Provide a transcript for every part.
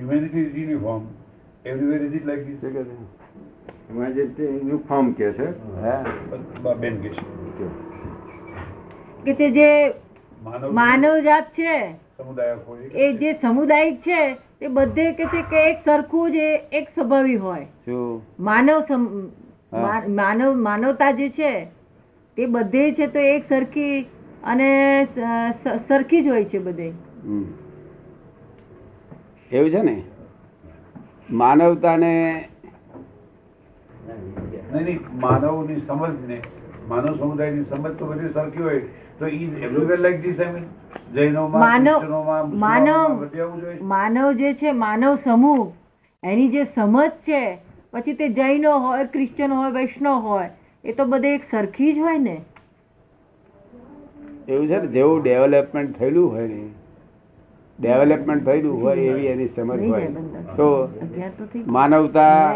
Humanity is uniform everywhere is it like this તે uniform કે છે હા બેન કે છે. કે તે જે માનવ માનવ જાત છે એ જે સામુદાયિક છે એ બધે કે છે કે એક સરખું જ એ- એક સ્વભાવી હોય. માનવ માનવ માનવતા જે છે તે બધે છે તો એક સરખી અને સરખી જ હોય છે બધે. એવું છે ને? માનવતાને નહીં નહીં માનવની સમજ માનવ સમુદાયની સમજ તો બધી સરખી હોય તો is everywhere like this I mean માનવ માનવ બધે આવું જ હોય છે? માનવ જે છે માનવ સમૂહ એની જે સમજ છે પછી તે જૈનો હોય ક્રિશ્ચન હોય વૈષ્ણવ હોય એ તો બધે એક સરખી જ હોય ને. એવું છે ને? જેવું ડેવલપમેન્ટ થયેલું હોય ને ડેવલપમેન્ટ થયેલું હોય એવી એની સમજ હોય. તો. માનવતા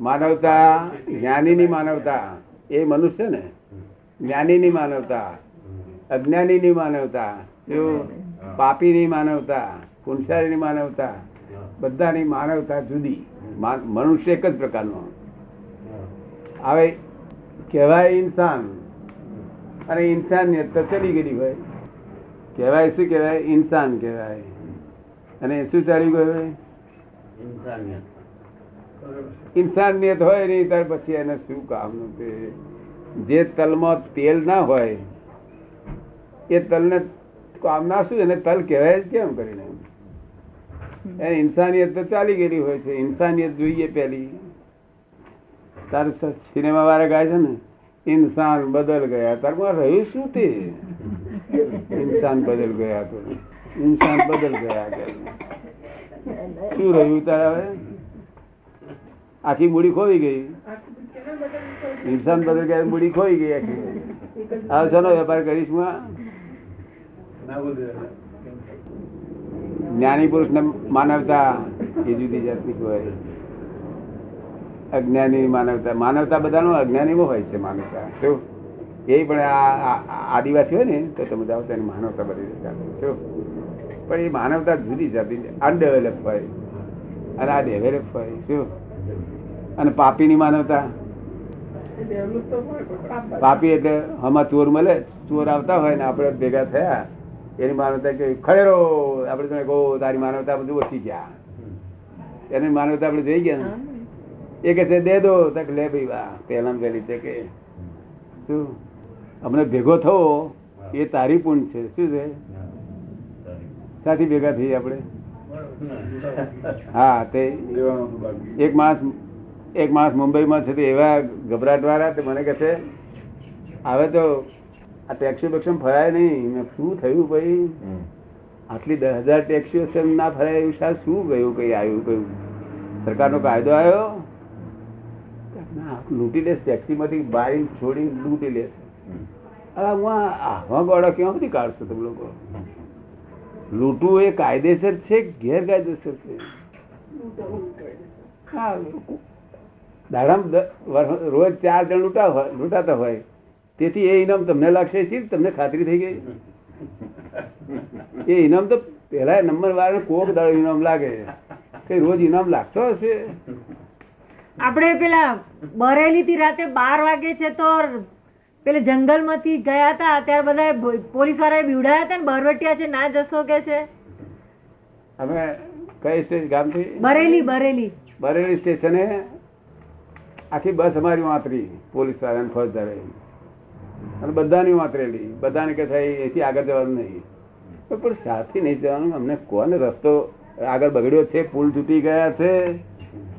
માનવતા જ્ઞાનીની માનવતા એ મનુષ્ય ને? જ્ઞાનીની માનવતા અજ્ઞાનીની માનવતા પાપીની માનવતા પુંસારીની માનવતા બધાની માનવતા જુદી. મનુષ્ય એક જ પ્રકારનો. હવે કહેવાય ઇન્સાન. અને ઇન્સાનિયત તો ચલી ગયેલી હોય. કહેવાય શું કહેવાય? ઇન્સાન કહેવાય. અને શું ચાલ્યું કહેવાય? ઇન્સાનિયત. હોય નહીં ત્યાર પછી એને શું કામનું તે જે તલમાં તેલ ના હોય એ તલને કામ ના શું? એને તલ કહેવાય જ કેમ કરીને? એ ઇન્સાનિયત તો ચાલી ગયેલી હોય છે. ઇન્સાનિયત જોઈએ પેલી. તાર સિનેમા વાળા ગાય છે ને ઇન્સાન બદલ ગયા. તારમાં રહ્યું શું તે? ઇન્સાન બદલ ગયા તો ઇન્સાન બદલ ગયા શું રહ્યું તારે હવે? આખી મૂડી ખોવી ગઈ? ઇન્સાન બદલ ગયા, મૂડી ખોઈ ગઈ આખી. હવે શેનો વેપાર કરીશ હું આ? જ્ઞાની પુરુષ ને માનવતા એ જુદી જાતની હોય. અજ્ઞાની માનવતા માનવતા બધાનું અજ્ઞાનીમાં હોય છે માનવતા. શું? એ પણ આદિવાસી હોય ને તો તમે જાઓ તેની માનવતા બધી શું પણ એ માનવતા જુદી જતી અનડેવલપ હોય અને આ ડેવલપ હોય શું અને પાપીની માનવતા. પાપી એટલે હમા ચોર મળે ચોર આવતા હોય ને આપણે ભેગા થયા એની માનવતા કે ખરેરો આપણે તમે કહો તારી માનવતા બધું ઓછી ગયા. એની માનવતા આપણે જોઈ ગયા એ કે છે દે દો. તક લે ભાઈ વાહ. પહેલા પહેલી છે કે શું? અમને ભેગો થવો એ તારી પૂન છે. શું છે? સાથી ભેગા થઈ આપણે? હા તે એક માણસ એક માણસ મુંબઈમાં છે તે એવા ગભરાટ વાળા તે મને કહે છે હવે તો આ ટેક્સી બેક્સી ફરાય નહીં. મેં શું થયું ભાઈ? આટલી દસ હજાર ટેક્સીઓ છે ના ફરાય એવું સાહેબ શું ગયું કઈ આવ્યું કયું સરકારનો કાયદો આવ્યો. ના લૂંટી લેશ ટેક્સીમાંથી બારી છોડી લૂંટી લે અરે હું આવા ગોળા ક્યાં સુધી કાઢશો તમે લોકો? લૂંટવું એ કાયદેસર છે ગેરકાયદેસર છે? હા રોજ ચાર જણ લૂંટા હોય, લૂંટાતા હોય. તેથી એ ઇનામ તમને લાગશે શી તમને ખાતરી થઈ ગઈ. એ ઇનામ તો પેલા નંબર વાળા કોક દાડો ઇનામ લાગે. કઈ રોજ ઇનામ લાગતો હશે. આપણે પેલા બરેલી થી રાતે બાર વાગે છે તો પેલે જંગલમાંથી ગયા હતા ત્યારે બધા પોલીસ વાળાએ બીવડાયા હતા ને બરવટિયા છે ના જશો કે છે? અમે કઈ સ્ટેજ ગામથી? બરેલી બરેલી. બરેલી સ્ટેશને આખી બસ અમારી વાંતરી પોલીસ વાળાને ફોજદારે. અને બધાની વાંતરેલી. બધાને કે થાય એથી આગળ જવાનું નહીં. પણ સાથી નહીં જવાનું. અમને કોને રસ્તો આગળ બગડ્યો છે? પુલ તૂટી ગયા છે.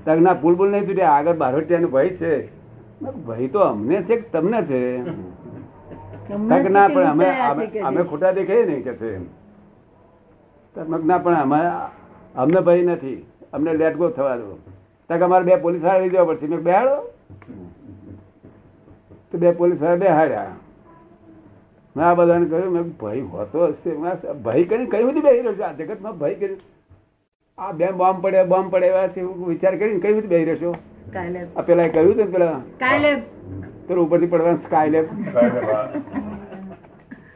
તગના પુલ પુલ નહીં તૂટ્યા. આગળ બારવટિયાનો ભય છે. ભય તો અમને છે તમને છે? ના પણ અમે અમે- ખોટા દેખાય ને કે છે ના પણ અમે અમને ભય નથી. અમને લેટ ગો થવા દો. તક અમારે બે પોલીસવાળા લઈ જવા પડશે. મેં બેહાડો. તો બે પોલીસવાળા બેહાડ્યા. મેં આ બધાને કહ્યું મેં ભય હોતો હશે. ભય કરીને કઈ બધી બેહી રહ્યો છે. આ જગતમાં ભય કરી આ બે બોમ્બ પડે બોમ્બ પડે એવા છે વિચાર કરીને કઈ બધી બેહી રહ્યો છો. આ પેલા કહ્યું હતું પેલા? પેલું ઉપરથી પડવા સ્કાયલેબ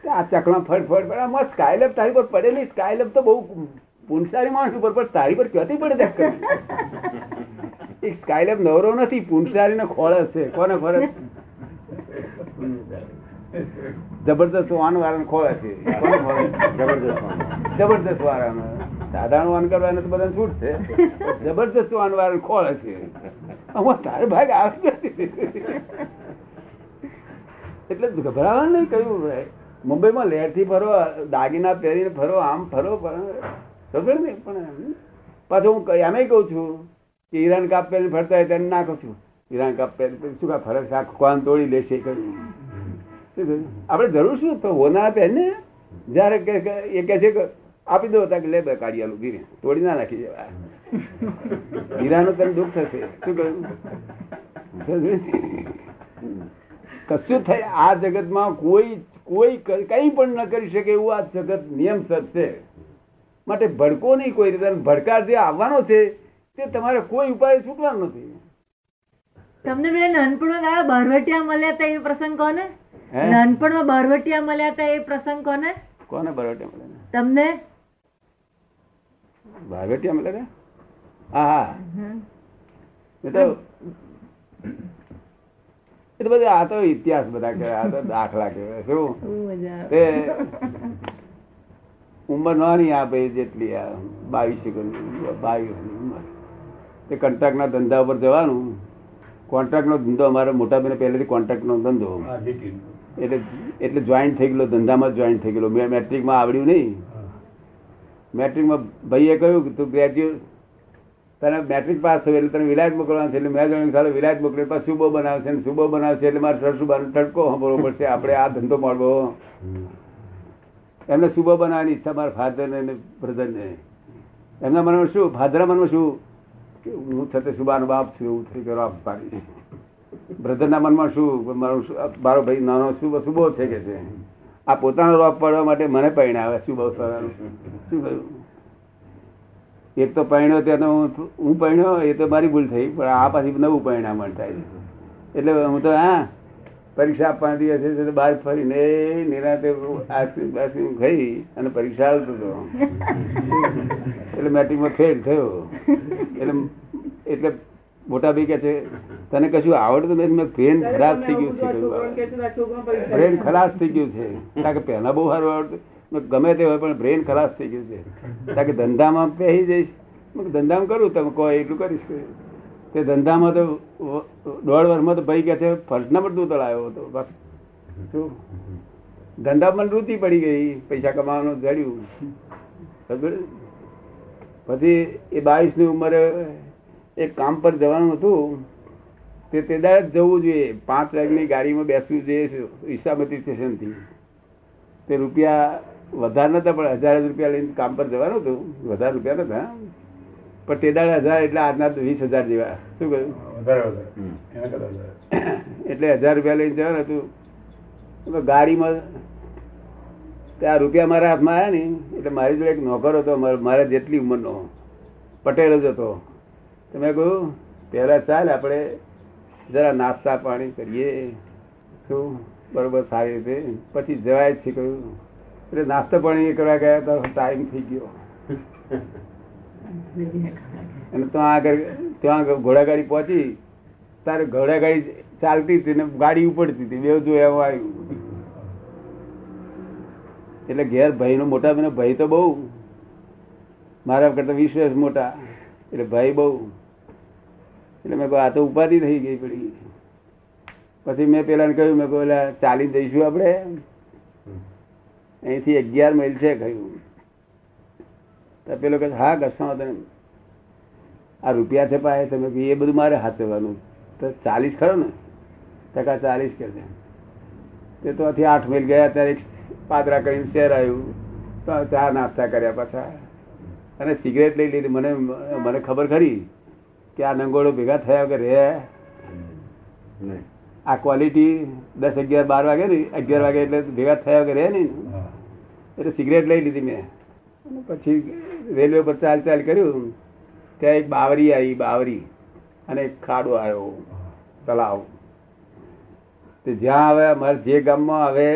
આ ચકલા ફટ ફટ પડે આમાં સ્કાયલેબ તારી પર પડેલી. સ્કાયલેબ તો બહુ પુનસારી માણસ ઉપર પણ તારી પર ક્યાંથી પડે ત્યાં સ્કાયલેબ નવરો નથી પુનસારી નો ખોળસ છે કોને ખોળસ જબરદસ્ત વાન વાળાને ખોળે છે જબરદસ્ત જબરદસ્ત વાળાને. સાધારણ વાન કરવાને તો બધા છૂટ છે. જબરદસ્ત વાન વાર ખોળે છે આમાં તારે ભાગ આવે. એટલે ગભરાવા નહીં કહ્યું. મુંબઈમાં લેરથી ફરો, દાગીના પહેરીને ફરો, આમ ફરો ખબર નહીં, પણ પાછું હું એમ કહું છું કે ઈરાન કાપ પહેરીને ફરતા હોય તેને ના કહું છું. ઈરાન કાપ પહેરી શું કા ફરક? આ કોણ તોડી લેશે કહ્યું? આપણે જરૂર શું? તો હોના પહેરને જ્યારે કે કે, એ કહે છે કે, આપી દો તાકે લે બે કાઢી આલું ગીરે તોડી ના નાખી જવા હીરાનું તને દુઃખ થશે. શું કહ્યું? કશું થાય આ જગતમાં કોઈ કોઈ કંઈ પણ ન કરી શકે એવું આ જગત નિયમ છે. માટે ભડકો નહીં કોઈ રીતે ભડકાર જે આવવાનો છે તે તમારે કોઈ ઉપાય છૂટવાનો નથી. તમને પેલા નાનપણમાં કયા બરવટિયા મળ્યા હતા એ પ્રસંગ કોને? નાનપણમાં બરવટિયા મળ્યા હતા એ પ્રસંગ કોને? કોને બરવટિયા મળ્યા? તમને? બરવટિયા મળ્યા હા હા એ તો એ આ તો ઇતિહાસ બધા કહેવાય આ તો દાખલા કહેવાય શું. તે ઉંમર નાની આ ભાઈ જેટલી આ બાવીસ બાવીસ ઉંમર. તે કોન્ટ્રાક્ટના ધંધા ઉપર જવાનું. કોન્ટ્રાક્ટનો ધંધો અમારે મોટા ભાઈને પહેલેથી કોન્ટ્રાક્ટનો ધંધો. એટલે એટલે જોઈન્ટ થઈ ગયેલો ધંધામાં જોઈન્ટ થઈ ગયેલો. મેં મેટ્રિકમાં આવડ્યું નહીં. મેટ્રિકમાં ભાઈએ કહ્યું કે તું ગ્રેજ્યુએટ તને મેટ્રિક પાસ થયું એટલે તને વિલાયત મોકલવાનું છે એટલે મેં જાણ્યું સારું વિલાયત મોકલે પછી સુબો બનાવશે ને સુબો બનાવશે એટલે મારે સરસુબાનો તડકો સાંભળવો પડશે. આપણે આ ધંધો મળવો એમને સુબો બનાવવાની ઈચ્છા મારા ફાધરને અને બ્રધરને એમના મનમાં શું? ફાધરના મનમાં શું? હું છતાં સુબાનો બાપ છું, એવું થઈ ગયો આપ પાડી. બ્રધરના મનમાં શું? મારો મારો ભાઈ નાનો સુબો સુબો છે કે છે? આ પોતાનો રોપ પાડવા માટે મને પરિણાવે સુબો શું કહ્યું એક તો પરણ્યો તેનો હું હું પરિણ્યો એ તો મારી ભૂલ થઈ પણ આ પાછી નવું પરિણામ થાય એટલે હું તો હા પરીક્ષા આપવાના દિવસે છે તો બહાર ફરીને નિરાતે આઈસ્ક્રીમ બાઈસ્ક્રીમ ખાઈ અને પરીક્ષા આવતો હતો. એટલે મેટ્રિકમાં ફેલ થયો. એટલે એટલે મોટા ભાઈ કે છે તને કશું આવડતું નથી મેં બ્રેન ખરાબ થઈ ગયું છે. ફેન બ્રેન ખલાસ થઈ ગયું છે. કારણ કે પહેલા બહુ સારું આવડતું. ગમે તે હોય પણ બ્રેન ખલાસ થઈ ગયું છે. કારણ કે ધંધામાં પહેરી જઈશ. ધંધામાં કરું? તમે કહો, એટલું કરીશ. તે ધંધામાં તો દોઢ વર્ષમાં તો ભાઈ કે છે ફર્સ્ટ નંબર તું તળાયો હતો, બસ. ધંધામાં રૂચી પડી ગઈ, પૈસા કમાવાનું જડ્યું. પછી એ બાવીસની ઉંમરે એક કામ પર જવાનું હતું. તે તે જવું જોઈએ. પાંચ વાગની ગાડીમાં બેસવું જોઈએ ઈસામતી સ્ટેશનથી. તે રૂપિયા વધારે નતા પણ હજાર રૂપિયા લઈને કામ પર જવાનું હતું. વધારે રૂપિયા નતા. પણ તે દાડે હજાર એટલે આજના વીસ હજાર જેવા. શું કહ્યું. એટલે હજાર રૂપિયા લઈને જવાનું હતું. ગાડીમાં ત્યાં રૂપિયા મારા હાથમાં આવ્યા ને એટલે મારી જોડે એક નોકર હતો મારો- મારા જેટલી ઉંમરનો. પટેલ જ હતો. તો મેં કહ્યું પહેલા ચાલ આપણે જરા નાસ્તા પાણી કરીએ. શું? બરોબર સારી રીતે. પછી જવાય જ છે કહ્યું. એટલે નાસ્તો પાણી કરવા ગયા તો ટાઈમ થઈ ગયો. અને ત્યાં આગળ, ત્યાં ઘોડાગાડી પહોંચી, તારે ઘોડાગાડી ચાલતી હતી ને ગાડી ઉપડતી હતી બે જોયા એવું આવ્યું. એટલે ઘેર ભાઈનો મોટા, મને ભાઈ તો બહુ, મારા કરતા વીસ વર્ષ મોટા, એટલે ભાઈ બહુ. એટલે મેં આ તો ઉપાધિ થઈ ગઈ પડી. પછી મેં પેલાને કહ્યું, મેં પેલા ચાલી જઈશું આપણે. અહીંથી અગિયાર માઇલ છે કહ્યું તો પેલો કહે હા કશો તમે આ રૂપિયા છે પાસે, તમે એ બધું મારે હાથવાનું. તો ચાલીસ ખરો ને? ટકા ચાલીસ કે છે. તે તો અહીંથી આઠ માઇલ ગયા, ત્યારે પાદરા કરીને શહેર આવ્યું. તો ચા નાસ્તા કર્યા પાછા. અને સિગરેટ લઈ લીધી. મને મને ખબર ખરી કે આ નંગોળો ભેગા થયા વગર રહે. આ ક્વોલિટી દસ અગિયાર બાર વાગે ને અગિયાર વાગે એટલે ભેગા થયા વગર રહે નહીં. એટલે સિગરેટ લઈ લીધી મેં. પછી રેલવે પર ચાલ ચાલ કર્યું. ત્યાં એક બાવરી આવી બાવરી. અને એક ખાડો આવ્યો તલાવ તે જ્યાં હવે અમારે જે ગામમાં હવે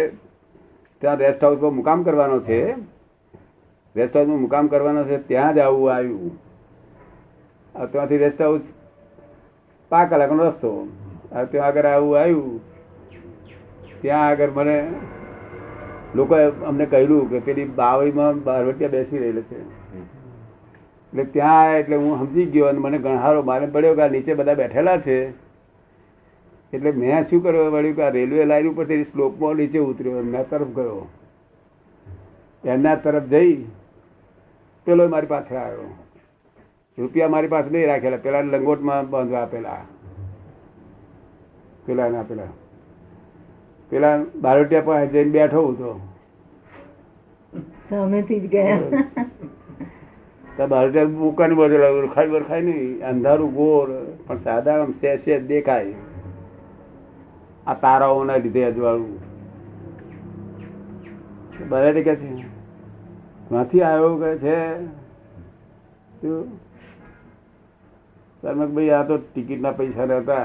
ત્યાં રેસ્ટ હાઉસમાં મુકામ કરવાનો છે રેસ્ટ હાઉસમાં મુકામ કરવાનો છે ત્યાં જ આવવું આવ્યું. ત્યાંથી રેસ્ટ હાઉસ પાંચ કલાકનો રસ્તો. ત્યાં આગળ આવું આવ્યું. ત્યાં આગળ મને લોકોએ અમને કહ્યું કે પેલી બાવળીમાં બારવટિયા બેસી રહેલો છે. એટલે ત્યાં એટલે હું સમજી ગયો અને મને ગણહારો મારે પડ્યો કે આ નીચે બધા બેઠેલા છે. એટલે મેં શું કર્યો? વળ્યું કે આ રેલવે લાઈન ઉપરથી સ્લોપમાં નીચે ઉતર્યો એમના તરફ ગયો. એમના તરફ જઈ પેલો મારી પાછળ આવ્યો. રૂપિયા મારી પાસે નહીં રાખેલા. પેલા લંગોટમાં બાંધવા આપેલા. પેલા ના પેલા. પેલા બારોટિયા પાસે જઈને બેઠો હું તો. સામેથી જ ગયા. બારોટિયા મૂકવાની બધે ઓળખાય ઓળખાય નહીં. અંધારું ગોર પણ સાદા આમ સે સે દેખાય. આ તારાઓના લીધે અજવાળું. બરાબર કે છે ક્યાંથી આવ્યો કે છે? તમે ભાઈ આ તો ટિકિટના પૈસા નતા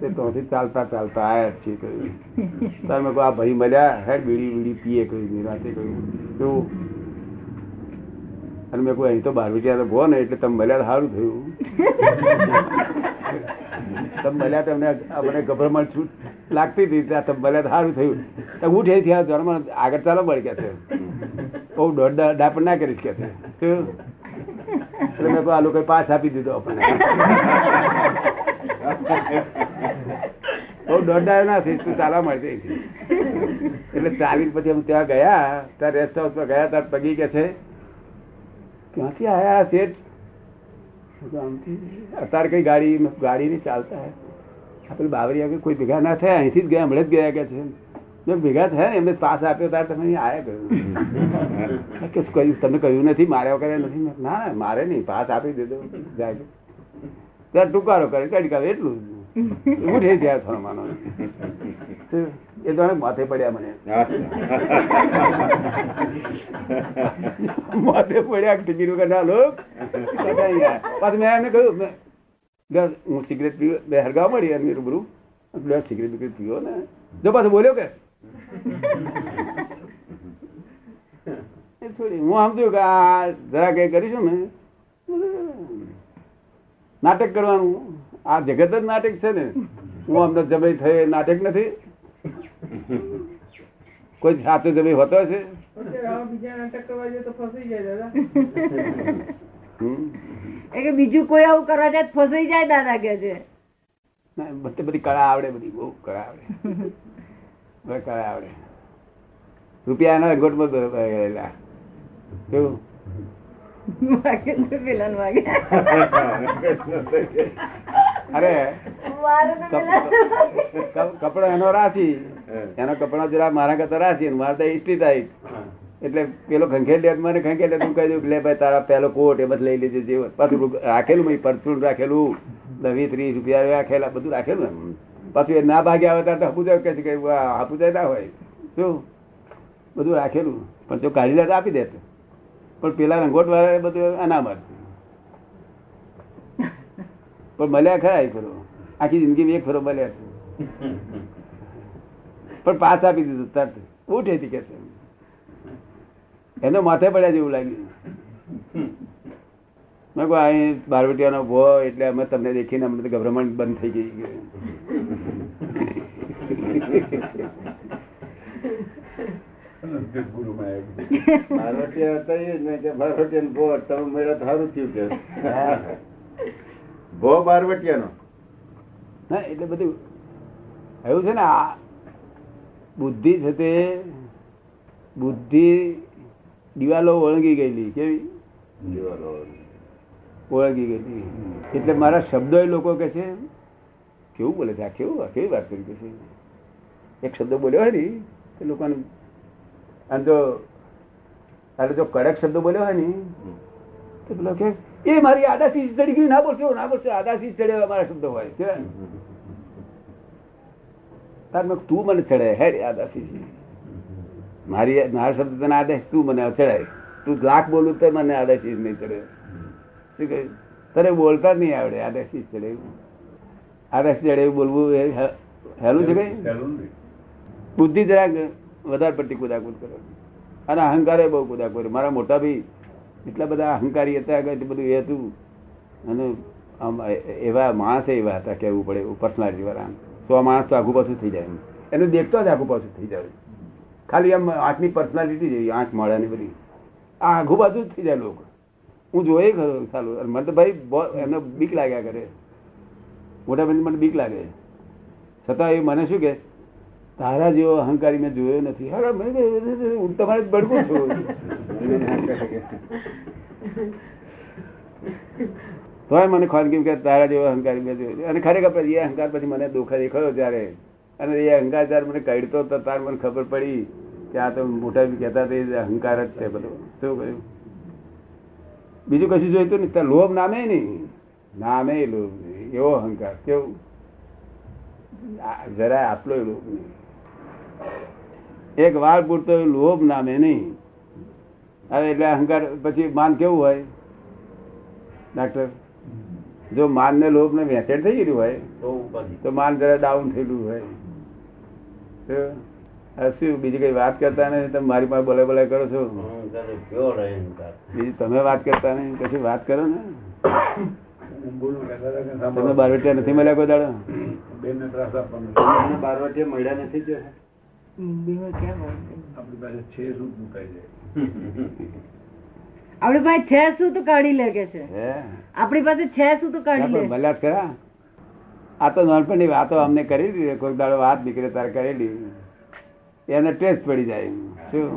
તે ત્યાંથી ચાલતા ચાલતા આયા છીએ કહ્યું તમે આ ભાઈ મળ્યા હેડ બીડી બીડી પીએ કહ્યું નિરાતે કહ્યું કેવું અને મેં કહું અહીં તો બાર વિચાર ભો ને, એટલે તમે મળ્યા સારું થયું. તમે મળ્યા તમને મને ગભરામણ છૂટ લાગતી હતી, ત્યાં તમે મળ્યા સારું થયું. તો હું ઠે થયા ધર્મ આગળ ચાલો મળી ગયા છે. બહુ દોઢ ડાપણ ના કરીશ કે છે. એટલે મેં આ લોકોએ પાસ આપી દીધો આપણને. બહુ દોડાયો ના થઈ તું ચાલવા મળતી એટલે ચાલીને પછી અમે ત્યાં ગયા, ત્યાં રેસ્ટ હાઉસમાં ગયા, ત્યાં પગી કે છે. ક્યાંથી આયા શેઠ. અત્યારે કઈ ગાડી ગાડી નહીં ચાલતા હે. આ બાવરી આગળ કોઈ ભેગા ના થયા, અહીંથી જ ગયા, હમણાં જ ગયા કે છે. જો ભેગા થયા ને, એમને પાસ આપ્યો, ત્યારે તમે અહીં આયા કહ્યું કે કહ્યું તમે કહ્યું નથી, માર્યા વગર નથી. ના મારે નહીં, પાસ આપી દીધો. જાય ત્યારે ટૂંકારો કરે કડકાવે એટલું હું થઈ ગયા છો માનો એ જાણે માથે પડ્યા મને. માથે પડ્યા ટિકિટ વગર ના લોક. પાછું મેં એમને કહ્યું હું સિગરેટ પીવો બે હરગાવ મળી એમની રૂબરૂ. લે, સિગરેટ બિગરેટ પીવો ને. જો પાછો બોલ્યો કે. છોડી હું સમજ્યું કે આ જરા કઈ કરીશું ને. નાટક કરવાનું. આ જગત જ નાટક છે ને. હું અમને જમી થઈ નાટક નથી. કોઈ સાચો જમી હોતો છે બીજું કોઈ આવું કરવા જાય ફસાઈ જાય દાદા કે છે. બધી બધી કળા આવડે બધી બહુ કળા આવડે. બધા કળા આવડે. રૂપિયાના ગોટમાં બ- બ- ગયેલા કેવું? પેલાને વાગે. અરે કપડો એનો રાશી. એનો કપડો જરા મારા કરતા રાશી મારા તો ઇસ્ટી થાય. એટલે પેલો ખંખેલ લે મને ખંખેલ તું કહી દઉં લે ભાઈ તારા પેલો કોટ એ બધું લઈ લેજે જે પાછું રાખેલું મેં પરચું રાખેલું. દવી ત્રીસ રૂપિયા રાખેલા બધું રાખેલું એમ. પાછું એ ના ભાગે આવે ત્યારે તો હપુજાય કે છે કે આ હપુજાય ના હોય. શું? બધું રાખેલું. પણ જો કાઢી લે તો આપી દે પણ પેલા રંગોટ વાળા બધું અનામત. પણ મળ્યા ખરા એક ફરો આખી જિંદગી એક ફરો મળ્યા છે. પણ પાસ આપી દીધું તરત. ઉઠે હતી કે છે એનો માથે પડ્યા જેવું લાગ્યું. મેં કહું અહીં બારવટિયાનો ભો એટલે અમે તમને દેખીને અમને તો ગભરામણ બંધ થઈ ગઈ. ભારતીય હતા એ જ ને કે ભારતીય ભો તમે મેળા તો સારું થયું કે. ભો બારવટિયાનો. હા એટલે બધું એવું છે ને આ બુદ્ધિ છે તે બુદ્ધિ દિવાલો ઓળગી ગયેલી કેવી? દિવાલો. ઓળગી ગયેલી. એટલે મારા શબ્દો એ લોકો કે છે કેવું બોલે છે આ કેવું આ કેવી વાત કરી કે છે? એક શબ્દ બોલ્યો હોય ને એ લોકોને આમ જો એટલે જો કડક શબ્દ બોલ્યો હોય ને તો પેલો કે એ મારી આડાસી ચડી ગયું. ના બોલશો ના બોલશો આડાસી ચડે મારા શબ્દ હોય તાર તું મને ચડે હેડ આદાસી મારી મારા શબ્દ તને આદેશ તું મને ચડાય. તું લાખ બોલું તો મને આદાસી નહીં ચડે. શું કહ્યું? તારે બોલતા નહીં આવડે આદાસી ચડે આદાસી ચડે બોલવું એ હેલું છે કઈ. બુદ્ધિ જરાક વધારે પડતી કુદાકુદ કરો. અને અહંકારે બહુ કુદાકુદ મારા મોટા ભાઈ એટલા બધા અહંકારી હતા એટલું બધું એ હતું. અને આમ એવા માણસ એવા હતા કહેવું પડે, એવું પર્સનાલિટી વાળા સો માણસ તો આઘું પાછું થઈ જાય એને દેખતો જ આઘું પાછું થઈ જાય. ખાલી આમ આંખની પર્સનાલિટી જેવી, આંખ મળ્યાની બધી. આ આઘું પાછું જ થઈ જાય લોકો. હું જોયે ખરો સારું મને તો ભાઈ એમને બીક લાગ્યા કરે. મોટા ભાઈ મને બીક લાગે. છતાં એ મને શું કે તારા જેવો અહંકારી મેં જોયો નથી. હા તમારે બળકું છું. તોય મને ખાનગી કે તારા જેવો અહંકારી મેં જોયો. અને ખરેખર પછી એ અહંકાર પછી મને દુઃખ દેખાયો ત્યારે અને એ અહંકાર ત્યારે મને કાઢતો તો તાર મને ખબર પડી કે આ તો મોટા બી કહેતા તે અહંકાર જ છે બધો. શું કહ્યું બીજું કશું જોઈતું નહીં. ત્યાં લોભ નામે નહીં. નામે લોભ નહીં. એવો અહંકાર. કેવું? જરા જરાય આટલો લોભ નહીં. એક વાર પૂરતો લોભ નામે નહીં. હવે એટલે અહંકાર પછી માન કેવું હોય? ડાક્ટર જો માન ને લોભ ને વેચેડ થઈ ગયું હોય તો માન જરા ડાઉન થયેલું હોય. શું બીજી કઈ વાત કરતા નહીં? તમે મારી પાસે બોલે બોલે કરો છો? બીજી તમે વાત કરતા નહીં? પછી વાત કરો ને? તમે બારવટિયા નથી મળ્યા કોઈ દાડો? બેનને ત્રાસ આપવાનો તમને બારવટીએ મળ્યા નથી? આપણી પાસે છે શું આપણી પાસે છે શું તો કાઢી લે કે છે? આપણી પાસે છે શું તો કાઢી લે. ખરા? આ તો નાનપણની વાતો અમને કરેલી કોઈ દાડો વાત નીકળે તારે કરેલી એને ટેસ્ટ પડી જાય. શું?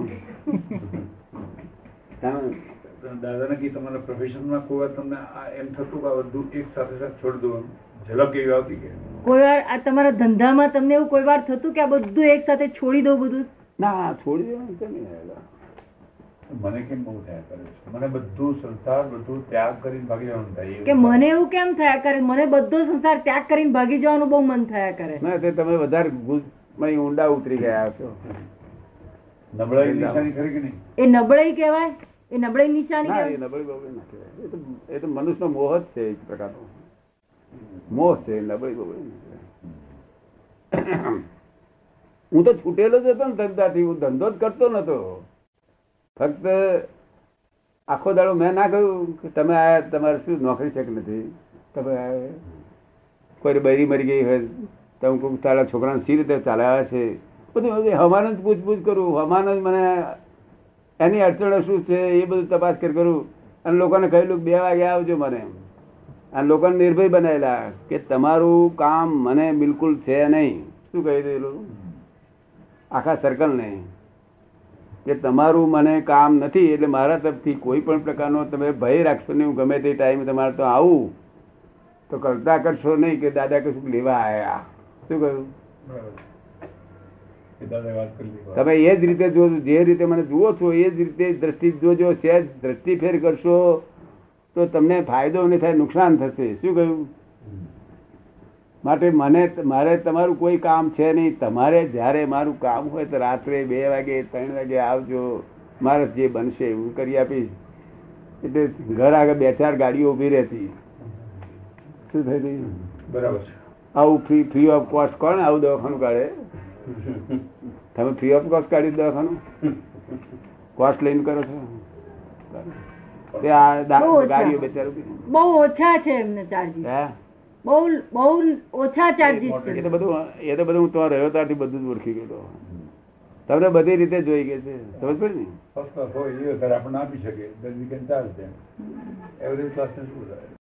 તમે દાદાને કી તમારા પ્રોફેશનમાં કોઈ તમને એમ થતું કે આ બધું એક સાથે સાથે છોડી દો ઝલક એવી આવતી કે? કોઈ વાર આ તમારા ધંધામાં તમને એવું કોઈ વાર થતું કે આ બધું એક સાથે છોડી દઉં બધું? ના છોડી દેવાનું છે નહીં? મને કેમ બહુ થયા કરે છે? મને બધું સંસાર બધું ત્યાગ કરીને ભાગી જવાનું થાય કે મને એવું કેમ થયા કરે? મને બધો સંસાર ત્યાગ કરીને ભાગી જવાનું બહુ મન થયા કરે. ના તે તમે વધારે ગુજ- ઊંડા ઉતરી ગયા છો. નબળાઈ નિશાની ખરી કે નહીં? એ નબળાઈ કહેવાય? એ નબળાઈ નિશાની ના એ કહેવાય? નબળી બબળી ના કહેવાય. એ તો એ તો મનુષ્યનો મોહ જ છે એક પ્રકારનો. મોહ છે નબળી બબળી ના કહેવાય. હું તો છૂટેલો જ હતો ને ધંધાથી, હું ધંધો જ કરતો નતો. ફક્ત આખો દાડો મેં ના કહ્યું કે તમે આયા તમારે શું નોકરી છે કે નથી? તમે કોઈ બૈરી મરી ગઈ હોય તમે કોઈ તારા છોકરાને સી રીતે ચાલ્યા છે? બધું હમાન જ પૂછપૂછ કરું, હમાન જ મને એની અડચણો શું છે, એ બધું તપાસ કરી કરું. અને લોકોને કહેલું બે વાગે આવજો મને. અને લોકો નિર્ભય બનાવેલા કે તમારું કામ મને બિલકુલ છે નહીં. શું કહી દેલું આખા સર્કલને કે તમારું મને કામ નથી એટલે મારા તરફથી કોઈ પણ પ્રકારનો તમે ભય રાખશો નહીં હું ગમે તે ટાઈમે તમારે તો આવું. તો કરતા કરશો નહીં કે દાદા કશું લેવા આવ્યા શું કહ્યું. તમે એ જ રીતે જો જે રીતે મને જુઓ છો એ જ રીતે દ્રષ્ટિ જોજો સહેજ દ્રષ્ટિ ફેર કરશો. તો તમને ફાયદો નહીં થાય નુકસાન થશે. શું કહ્યું? માટે મને મારે તમારું કોઈ કામ છે નહીં. તમારે જ્યારે મારું કામ હોય તો રાત્રે બે વાગે ત્રણ વાગે આવજો. મારે જે બનશે હું કરી આપીશ. એટલે ઘર આગળ બે ચાર ગાડીઓ ઊભી રહેતી. શું થઈ ગયું? બરાબર આવું ફ્રી ફ્રી ઓફ કોસ્ટ કોણ આવું દવાખાનું કાઢે? તમે ફ્રી ઓફ કોસ્ટ કાઢી દવાખાનું? કોસ્ટ લઈને કરો છો? બહુ ઓછા. ગાડીઓ બહુ ઓછા છે એમને ચાર્જીસ બહુ બહુ ઓછા ચાર્જીસ એ તો બધું એ તો બધું હું તો રહ્યો ત્યારથી બધું જ ઓળખી ગયો તમને બધી રીતે જોઈ ગઈ છે. સમજ પડી ને? ફર્સ્ટ ક્લાસ હોય એ આપણને આપી શકે દસ વીકેન્ડ can એવરેજ ને શું થાય?